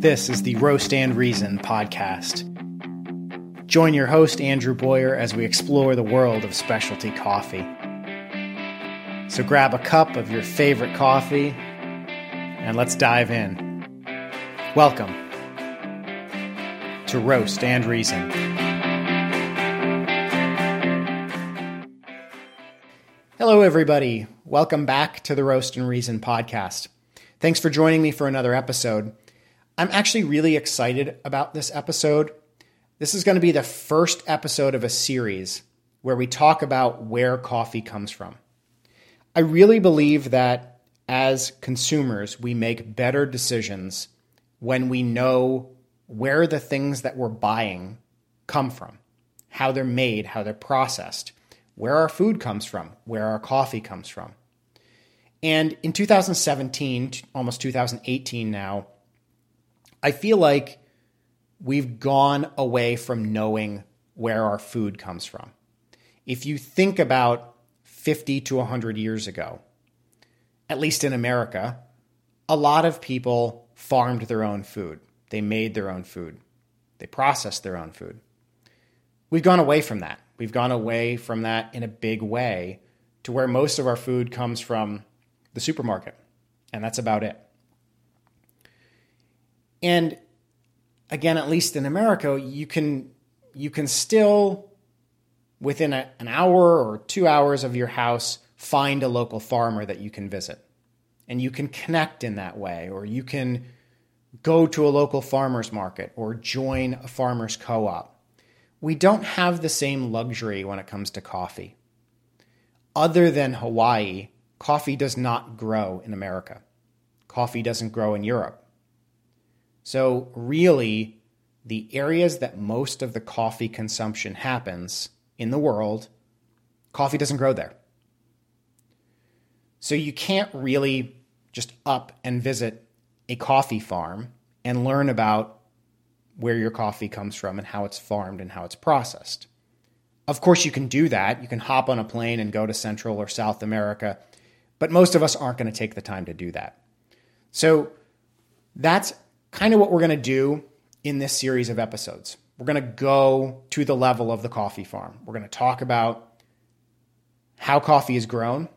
This is the Roast and Reason podcast. Join your host, Andrew Boyer, as we explore the world of specialty coffee. So grab a cup of your favorite coffee and let's dive in. Welcome to Roast and Reason. Hello, everybody. Welcome back to the Roast and Reason podcast. Thanks for joining me for another episode. I'm actually really excited about this episode. This is going to be the first episode of a series where we talk about where coffee comes from. I really believe that as consumers, we make better decisions when we know where the things that we're buying come from, how they're made, how they're processed, where our food comes from, where our coffee comes from. And in 2017, almost 2018 now, I feel like we've gone away from knowing where our food comes from. If you think about 50 to 100 years ago, at least in America, a lot of people farmed their own food. They made their own food. They processed their own food. We've gone away from that. We've gone away from that in a big way to where most of our food comes from the supermarket. And that's about it. And again, at least in America, you can you can still within a, an hour or two hours of your house find a local farmer that you can visit, and you can connect in that way, or you can go to a local farmers market or join a farmers co-op. We don't have the same luxury when it comes to coffee. Other than Hawaii, coffee does not grow in America. Coffee doesn't grow in Europe. So, really, the areas that most of the coffee consumption happens in the world, coffee doesn't grow there. So, you can't really just up and visit a coffee farm and learn about where your coffee comes from and how it's farmed and how it's processed. Of course, you can do that. You can hop on a plane and go to Central or South America, but most of us aren't going to take the time to do that. So, that's kind of what we're going to do in this series of episodes. We're going to go to the level of the coffee farm. We're going to talk about how coffee is grown,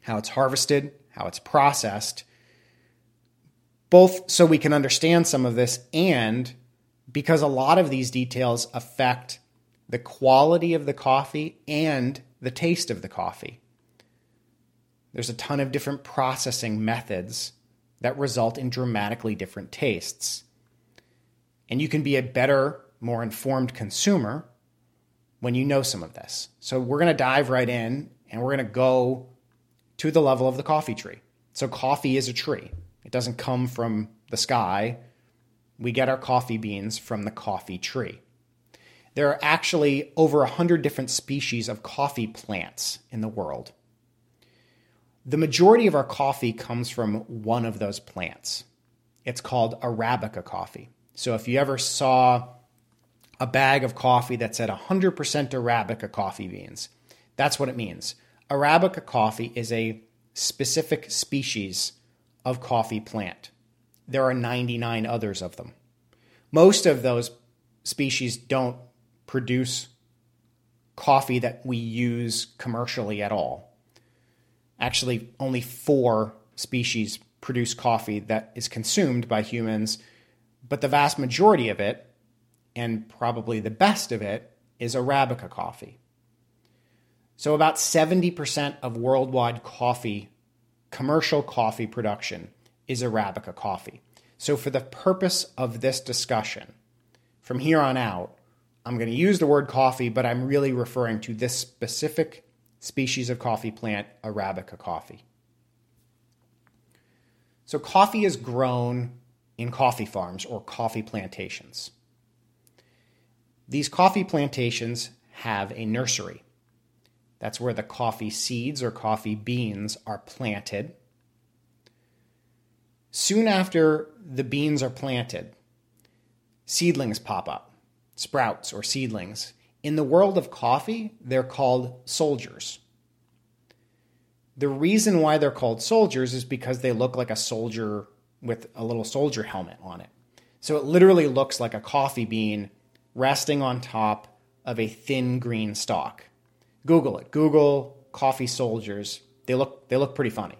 how it's harvested, how it's processed, both so we can understand some of this and because a lot of these details affect the quality of the coffee and the taste of the coffee. There's a ton of different processing methods that result in dramatically different tastes. And you can be a better, more informed consumer when you know some of this. So we're going to dive right in and we're going to go to the level of the coffee tree. So coffee is a tree. It doesn't come from the sky. We get our coffee beans from the coffee tree. There are actually over 100 different species of coffee plants in the world. The majority of our coffee comes from one of those plants. It's called Arabica coffee. So if you ever saw a bag of coffee that said 100% Arabica coffee beans, that's what it means. Arabica coffee is a specific species of coffee plant. There are 99 others of them. Most of those species don't produce coffee that we use commercially at all actually only four species produce coffee that is consumed by humans, but the vast majority of it, and probably the best of it, is Arabica coffee. So, about 70% of worldwide coffee, commercial coffee production, is Arabica coffee. So, for the purpose of this discussion, from here on out, I'm going to use the word coffee, but I'm really referring to this specific species of coffee plant, Arabica coffee. So, coffee is grown in coffee farms or coffee plantations. These coffee plantations have a nursery. That's where the coffee seeds or coffee beans are planted. Soon after the beans are planted, seedlings pop up, sprouts or seedlings, in the world of coffee, they're called soldiers. The reason why they're called soldiers is because they look like a soldier with a little soldier helmet on it. So it literally looks like a coffee bean resting on top of a thin green stalk. Google it. Google coffee soldiers. They look they look pretty funny.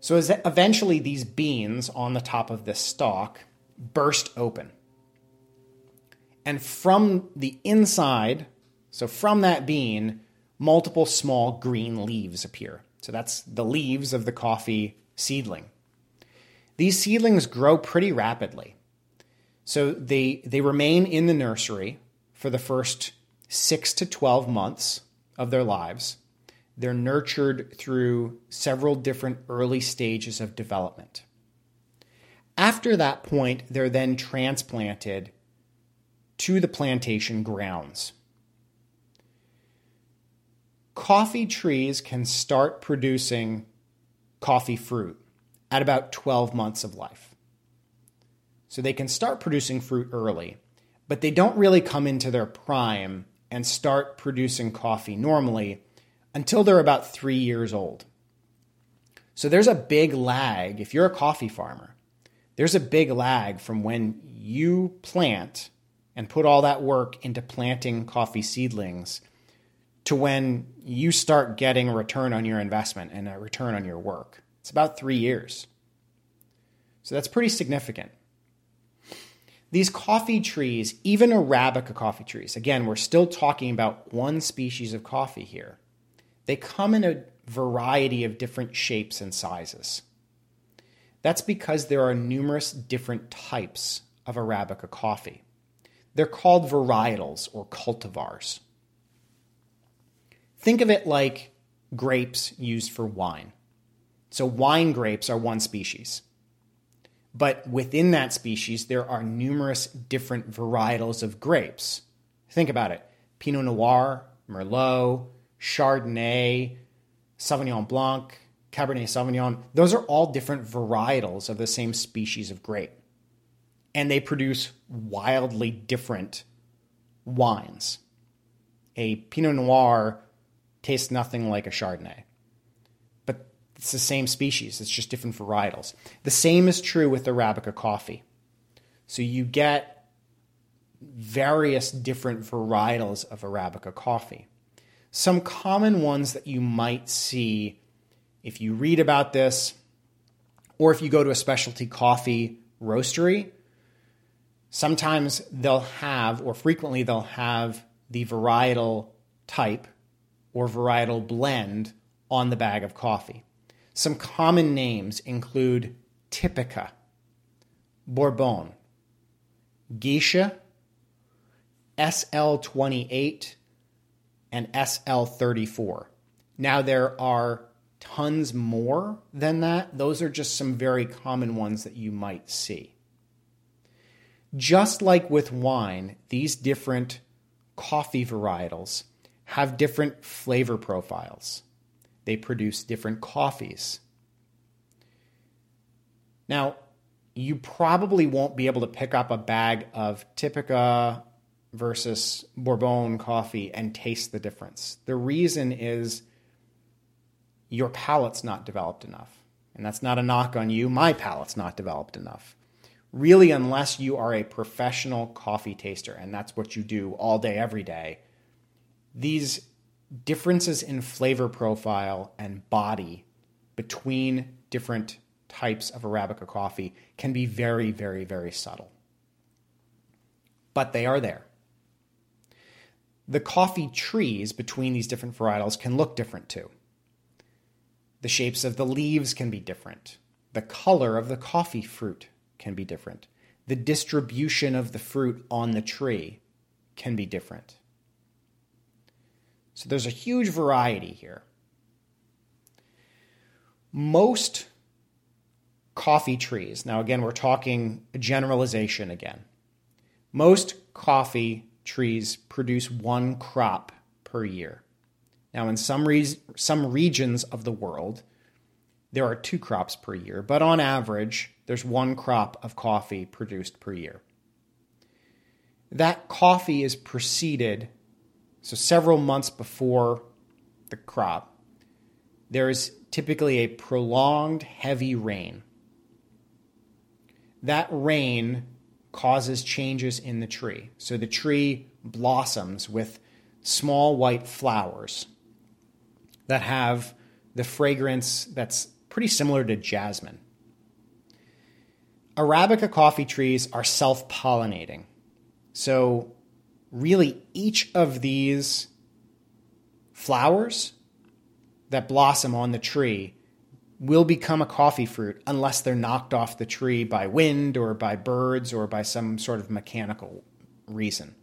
So eventually these beans on the top of this stalk burst open. And from the inside, so from that bean, multiple small green leaves appear. So that's the leaves of the coffee seedling. These seedlings grow pretty rapidly. So they, they remain in the nursery for the first six to 12 months of their lives. They're nurtured through several different early stages of development. After that point, they're then transplanted to the plantation grounds. Coffee trees can start producing coffee fruit at about 12 months of life. So they can start producing fruit early, but they don't really come into their prime and start producing coffee normally until they're about three years old. So there's a big lag. If you're a coffee farmer, there's a big lag from when you plant and put all that work into planting coffee seedlings to when you start getting a return on your investment and a return on your work. It's about three years. So that's pretty significant. These coffee trees, even Arabica coffee trees, again, we're still talking about one species of coffee here. They come in a variety of different shapes and sizes. That's because there are numerous different types of Arabica coffee. They're called varietals or cultivars. Think of it like grapes used for wine. So, wine grapes are one species. But within that species, there are numerous different varietals of grapes. Think about it Pinot Noir, Merlot, Chardonnay, Sauvignon Blanc, Cabernet Sauvignon. Those are all different varietals of the same species of grape. And they produce wildly different wines. A Pinot Noir tastes nothing like a Chardonnay. But it's the same species, it's just different varietals. The same is true with Arabica coffee. So you get various different varietals of Arabica coffee. Some common ones that you might see if you read about this or if you go to a specialty coffee roastery, sometimes they'll have, or frequently they'll have, the varietal type or varietal blend on the bag of coffee. Some common names include Typica, Bourbon, Geisha, SL28, and SL34. Now, there are tons more than that. Those are just some very common ones that you might see. Just like with wine, these different coffee varietals have different flavor profiles. They produce different coffees. Now, you probably won't be able to pick up a bag of Typica versus Bourbon coffee and taste the difference. The reason is your palate's not developed enough. And that's not a knock on you. My palate's not developed enough. Really, unless you are a professional coffee taster and that's what you do all day, every day, these differences in flavor profile and body between different types of Arabica coffee can be very, very, very subtle. But they are there. The coffee trees between these different varietals can look different too. The shapes of the leaves can be different. The color of the coffee fruit can be different. The distribution of the fruit on the tree can be different. So there's a huge variety here. Most coffee trees, now again, we're talking generalization again. Most coffee trees produce one crop per year. Now, in some, re- some regions of the world, there are two crops per year, but on average, there's one crop of coffee produced per year. That coffee is preceded so several months before the crop, there is typically a prolonged heavy rain. That rain causes changes in the tree. So the tree blossoms with small white flowers that have the fragrance that's pretty similar to jasmine. Arabica coffee trees are self pollinating. So, really, each of these flowers that blossom on the tree will become a coffee fruit unless they're knocked off the tree by wind or by birds or by some sort of mechanical reason.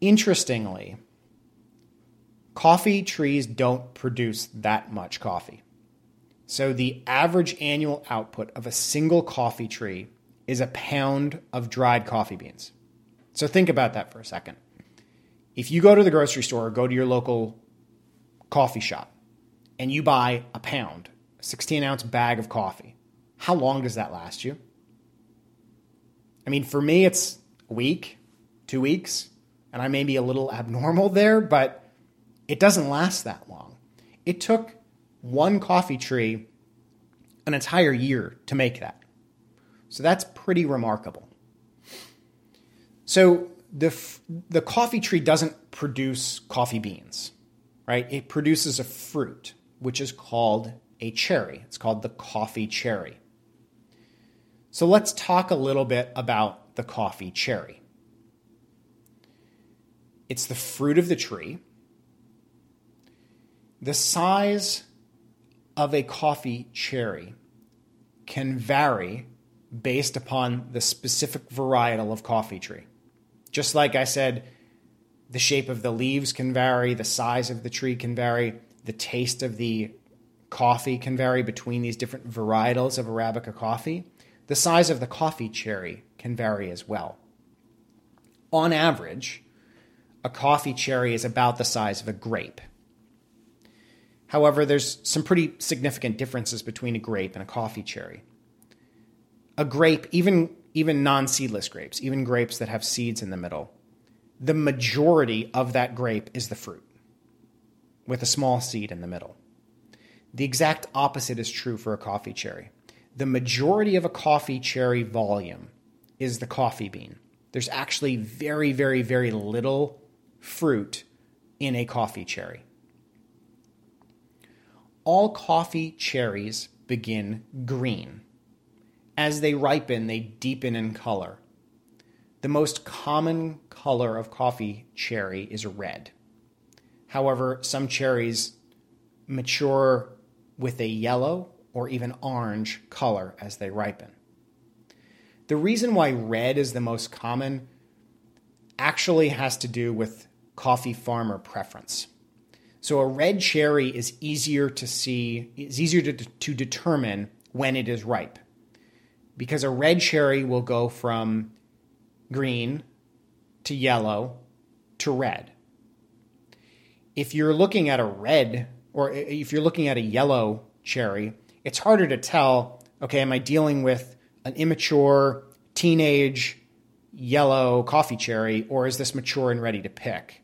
Interestingly, coffee trees don't produce that much coffee. So the average annual output of a single coffee tree is a pound of dried coffee beans. So think about that for a second. If you go to the grocery store or go to your local coffee shop and you buy a pound, a 16 ounce bag of coffee, how long does that last you? I mean, for me, it's a week, two weeks, and I may be a little abnormal there, but it doesn't last that long. It took one coffee tree an entire year to make that. So that's pretty remarkable. So the, the coffee tree doesn't produce coffee beans, right? It produces a fruit which is called a cherry. It's called the coffee cherry. So let's talk a little bit about the coffee cherry. It's the fruit of the tree. The size of a coffee cherry can vary based upon the specific varietal of coffee tree. Just like I said, the shape of the leaves can vary, the size of the tree can vary, the taste of the coffee can vary between these different varietals of Arabica coffee. The size of the coffee cherry can vary as well. On average, a coffee cherry is about the size of a grape. However, there's some pretty significant differences between a grape and a coffee cherry. A grape, even, even non seedless grapes, even grapes that have seeds in the middle, the majority of that grape is the fruit with a small seed in the middle. The exact opposite is true for a coffee cherry. The majority of a coffee cherry volume is the coffee bean. There's actually very, very, very little fruit in a coffee cherry. All coffee cherries begin green. As they ripen, they deepen in color. The most common color of coffee cherry is red. However, some cherries mature with a yellow or even orange color as they ripen. The reason why red is the most common actually has to do with coffee farmer preference. So a red cherry is easier to see, is easier to, to determine when it is ripe. Because a red cherry will go from green to yellow to red if you're looking at a red or if you're looking at a yellow cherry, it's harder to tell, okay, am I dealing with an immature teenage yellow coffee cherry or is this mature and ready to pick?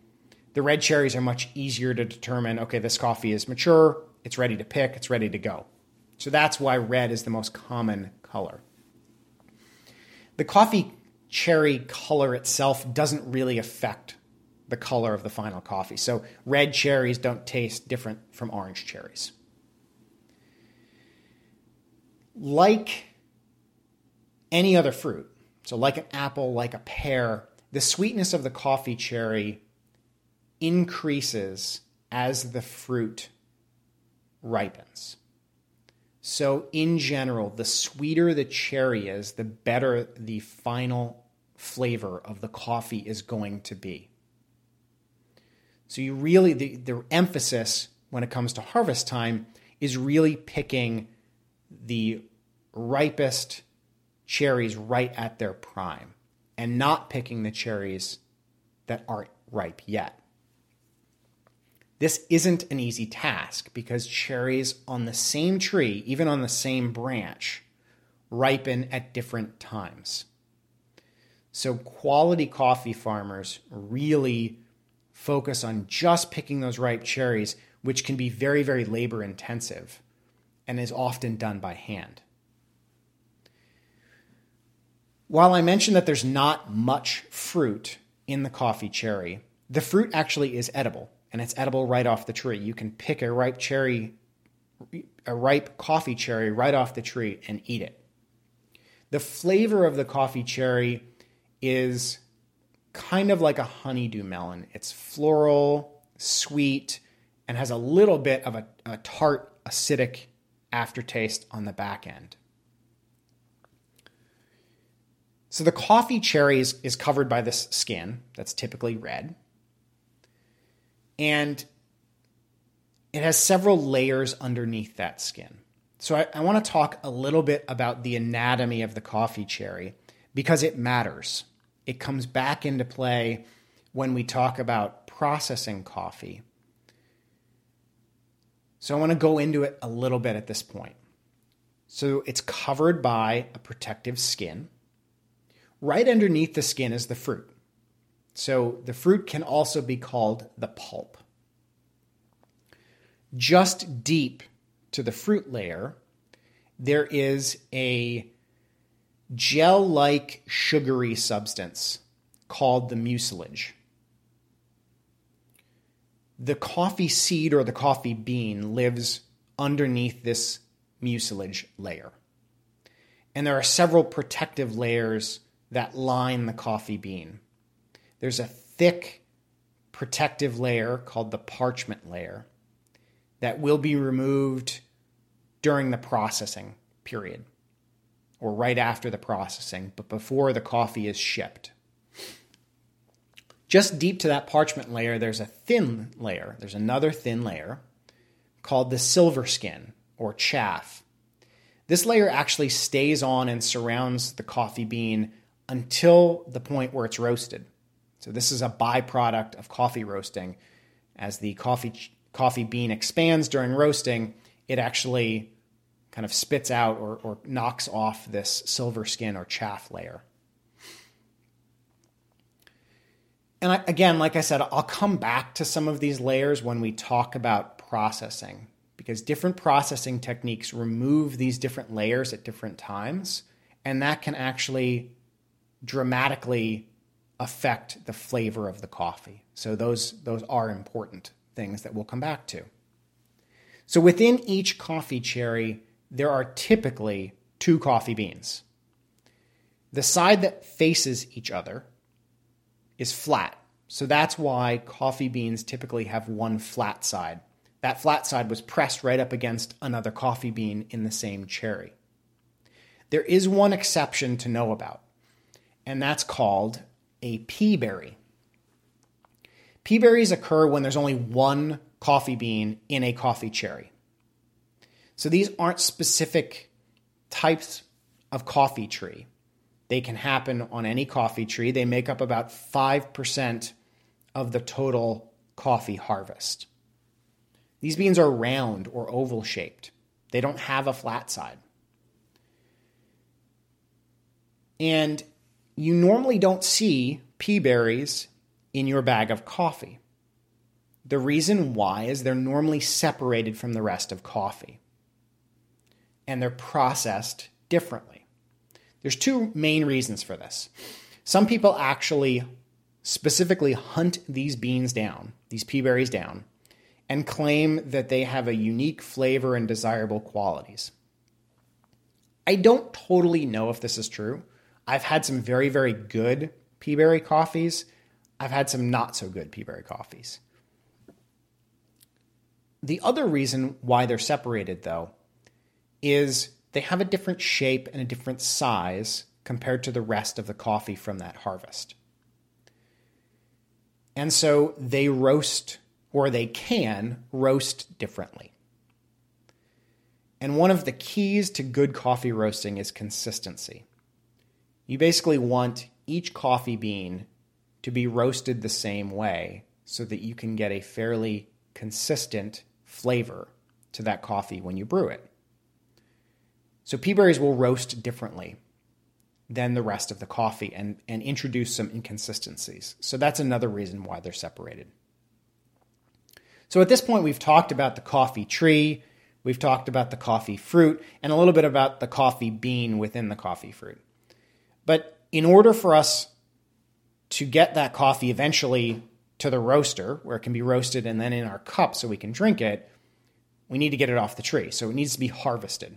The red cherries are much easier to determine, okay, this coffee is mature, it's ready to pick, it's ready to go. So that's why red is the most common color. The coffee cherry color itself doesn't really affect the color of the final coffee. So red cherries don't taste different from orange cherries. Like any other fruit, so like an apple, like a pear, the sweetness of the coffee cherry increases as the fruit ripens. So, in general, the sweeter the cherry is, the better the final flavor of the coffee is going to be. So you really the, the emphasis when it comes to harvest time is really picking the ripest cherries right at their prime and not picking the cherries that aren't ripe yet. This isn't an easy task because cherries on the same tree, even on the same branch, ripen at different times. So, quality coffee farmers really focus on just picking those ripe cherries, which can be very, very labor intensive and is often done by hand. While I mentioned that there's not much fruit in the coffee cherry, the fruit actually is edible and it's edible right off the tree. You can pick a ripe cherry, a ripe coffee cherry right off the tree and eat it. The flavor of the coffee cherry is kind of like a honeydew melon. It's floral, sweet, and has a little bit of a, a tart, acidic aftertaste on the back end. So the coffee cherry is, is covered by this skin that's typically red. And it has several layers underneath that skin. So I, I want to talk a little bit about the anatomy of the coffee cherry because it matters. It comes back into play when we talk about processing coffee. So I want to go into it a little bit at this point. So it's covered by a protective skin. Right underneath the skin is the fruit. So the fruit can also be called the pulp. Just deep to the fruit layer, there is a gel like sugary substance called the mucilage. The coffee seed or the coffee bean lives underneath this mucilage layer. And there are several protective layers that line the coffee bean. There's a thick protective layer called the parchment layer that will be removed during the processing period or right after the processing, but before the coffee is shipped. Just deep to that parchment layer, there's a thin layer. There's another thin layer called the silver skin or chaff. This layer actually stays on and surrounds the coffee bean until the point where it's roasted. So this is a byproduct of coffee roasting. As the coffee coffee bean expands during roasting, it actually kind of spits out or, or knocks off this silver skin or chaff layer. And I, again, like I said, I'll come back to some of these layers when we talk about processing because different processing techniques remove these different layers at different times, and that can actually dramatically affect the flavor of the coffee. So those those are important things that we'll come back to. So within each coffee cherry, there are typically two coffee beans. The side that faces each other is flat. So that's why coffee beans typically have one flat side. That flat side was pressed right up against another coffee bean in the same cherry. There is one exception to know about and that's called a pea berry. Pea berries occur when there's only one coffee bean in a coffee cherry. So these aren't specific types of coffee tree. They can happen on any coffee tree. They make up about 5% of the total coffee harvest. These beans are round or oval shaped. They don't have a flat side. And you normally don't see pea berries in your bag of coffee. The reason why is they're normally separated from the rest of coffee and they're processed differently. There's two main reasons for this. Some people actually specifically hunt these beans down, these pea berries down, and claim that they have a unique flavor and desirable qualities. I don't totally know if this is true. I've had some very, very good peaberry coffees. I've had some not so good peaberry coffees. The other reason why they're separated, though, is they have a different shape and a different size compared to the rest of the coffee from that harvest. And so they roast, or they can roast differently. And one of the keys to good coffee roasting is consistency. You basically want each coffee bean to be roasted the same way so that you can get a fairly consistent flavor to that coffee when you brew it. So pea berries will roast differently than the rest of the coffee and, and introduce some inconsistencies. So that's another reason why they're separated. So at this point, we've talked about the coffee tree, we've talked about the coffee fruit, and a little bit about the coffee bean within the coffee fruit. But in order for us to get that coffee eventually to the roaster where it can be roasted and then in our cup so we can drink it, we need to get it off the tree. So it needs to be harvested.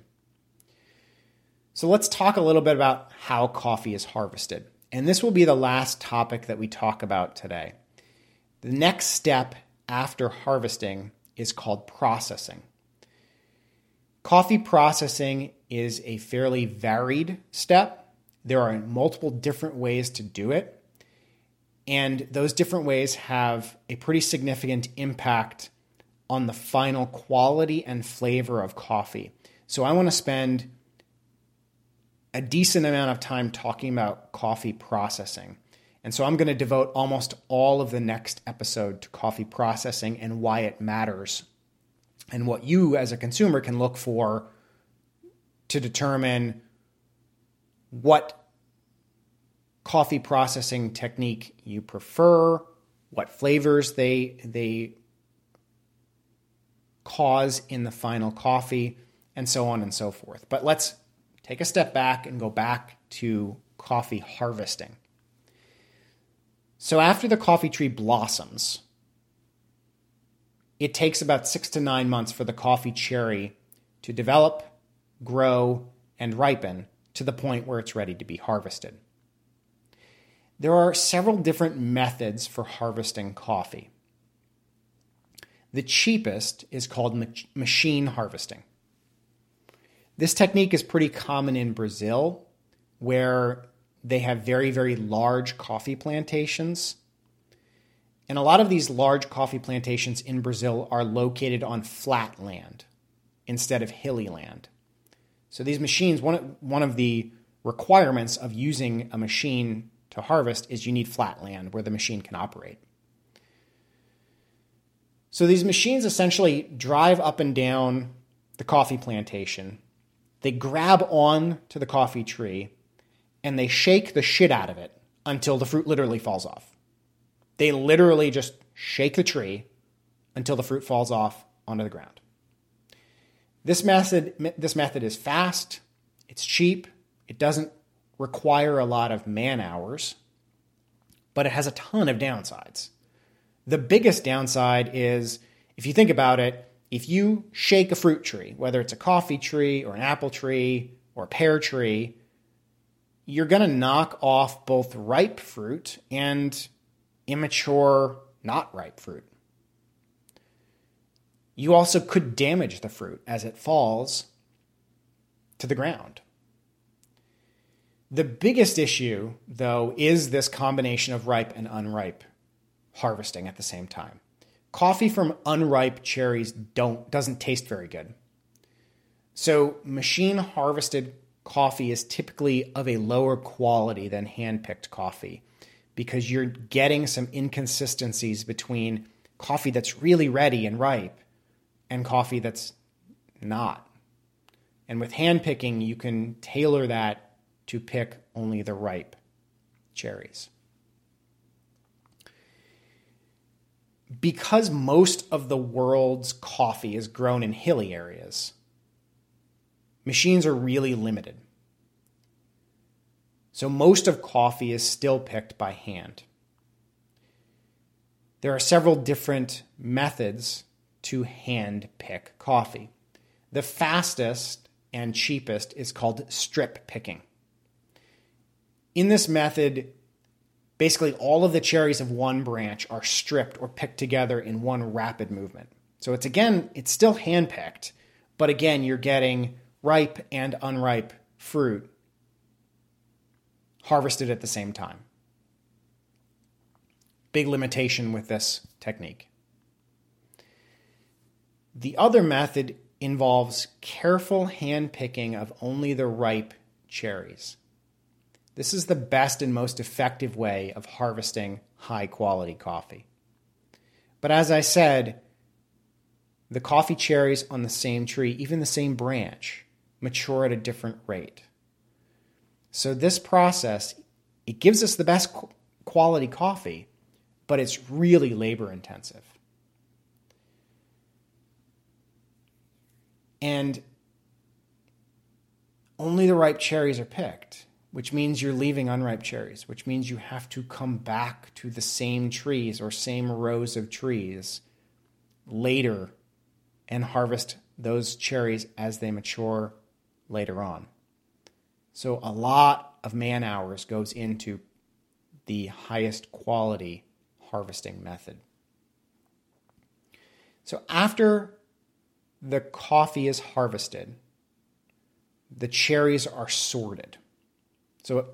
So let's talk a little bit about how coffee is harvested. And this will be the last topic that we talk about today. The next step after harvesting is called processing. Coffee processing is a fairly varied step. There are multiple different ways to do it. And those different ways have a pretty significant impact on the final quality and flavor of coffee. So I want to spend a decent amount of time talking about coffee processing. And so I'm going to devote almost all of the next episode to coffee processing and why it matters and what you as a consumer can look for to determine what coffee processing technique you prefer, what flavors they they cause in the final coffee, and so on and so forth. But let's take a step back and go back to coffee harvesting. So after the coffee tree blossoms, it takes about six to nine months for the coffee cherry to develop, grow, and ripen to the point where it's ready to be harvested. There are several different methods for harvesting coffee. The cheapest is called machine harvesting. This technique is pretty common in Brazil, where they have very, very large coffee plantations. And a lot of these large coffee plantations in Brazil are located on flat land instead of hilly land. So these machines, one, one of the requirements of using a machine to harvest is you need flat land where the machine can operate. So these machines essentially drive up and down the coffee plantation. They grab on to the coffee tree and they shake the shit out of it until the fruit literally falls off. They literally just shake the tree until the fruit falls off onto the ground. This method, this method is fast, it's cheap, it doesn't require a lot of man hours, but it has a ton of downsides. The biggest downside is if you think about it, if you shake a fruit tree, whether it's a coffee tree or an apple tree or a pear tree, you're going to knock off both ripe fruit and immature, not ripe fruit. You also could damage the fruit as it falls to the ground. The biggest issue, though, is this combination of ripe and unripe harvesting at the same time. Coffee from unripe cherries don't doesn't taste very good. So machine harvested coffee is typically of a lower quality than hand-picked coffee because you're getting some inconsistencies between coffee that's really ready and ripe and coffee that's not. And with hand picking, you can tailor that to pick only the ripe cherries. because most of the world's coffee is grown in hilly areas, machines are really limited. So most of coffee is still picked by hand. There are several different methods to hand pick coffee. The fastest and cheapest is called strip picking. In this method, basically all of the cherries of one branch are stripped or picked together in one rapid movement. So it's again, it's still handpicked, but again, you're getting ripe and unripe fruit harvested at the same time. Big limitation with this technique. The other method involves careful hand picking of only the ripe cherries. This is the best and most effective way of harvesting high quality coffee. But as I said, the coffee cherries on the same tree, even the same branch, mature at a different rate. So this process, it gives us the best quality coffee, but it's really labor intensive. And only the ripe cherries are picked which means you're leaving unripe cherries, which means you have to come back to the same trees or same rows of trees later and harvest those cherries as they mature later on. So a lot of man hours goes into the highest quality harvesting method. So after the coffee is harvested, the cherries are sorted. So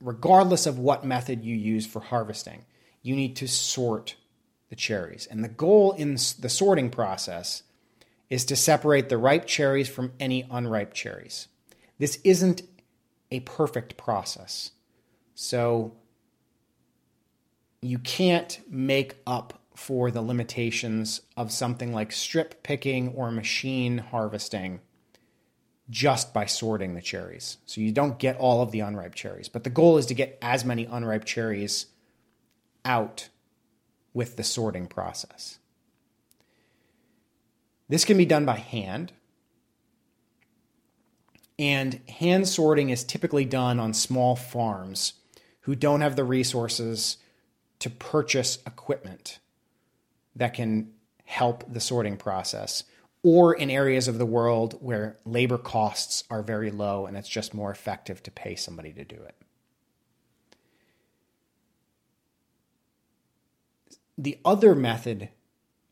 regardless of what method you use for harvesting, you need to sort the cherries. And the goal in the sorting process is to separate the ripe cherries from any unripe cherries. This isn't a perfect process. So you can't make up for the limitations of something like strip picking or machine harvesting just by sorting the cherries. So you don't get all of the unripe cherries, but the goal is to get as many unripe cherries out with the sorting process. This can be done by hand. And hand sorting is typically done on small farms who don't have the resources to purchase equipment that can help the sorting process, or in areas of the world where labor costs are very low and it's just more effective to pay somebody to do it. The other method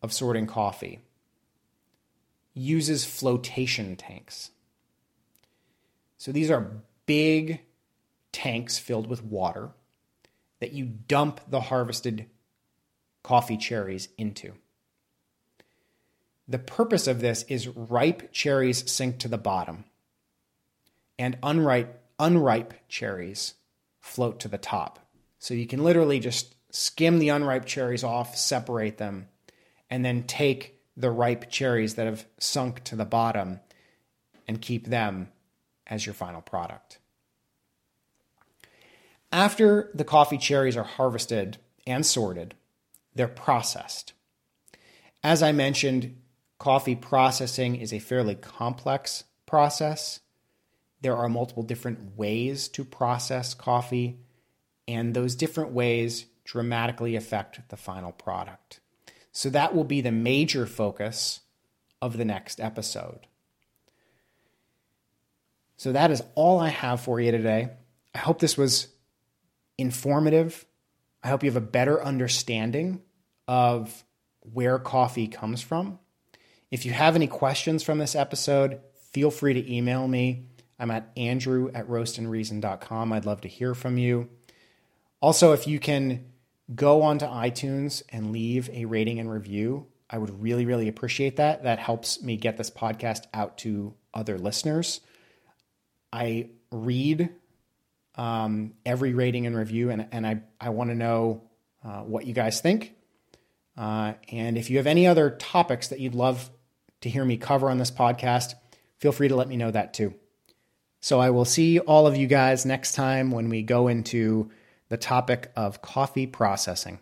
of sorting coffee uses flotation tanks. So these are big tanks filled with water that you dump the harvested coffee cherries into. The purpose of this is ripe cherries sink to the bottom, and unripe, unripe cherries float to the top. So you can literally just skim the unripe cherries off, separate them, and then take the ripe cherries that have sunk to the bottom and keep them as your final product. After the coffee cherries are harvested and sorted, they're processed. As I mentioned, coffee processing is a fairly complex process. There are multiple different ways to process coffee, and those different ways dramatically affect the final product. So that will be the major focus of the next episode. So that is all I have for you today. I hope this was informative. I hope you have a better understanding of where coffee comes from. If you have any questions from this episode, feel free to email me. I'm at andrew at roastandreason.com. I'd love to hear from you. Also, if you can go onto iTunes and leave a rating and review, I would really, really appreciate that. That helps me get this podcast out to other listeners. I read um, every rating and review, and, and I, I want to know uh, what you guys think. Uh, and if you have any other topics that you'd love to hear me cover on this podcast, feel free to let me know that too. So I will see all of you guys next time when we go into the topic of coffee processing.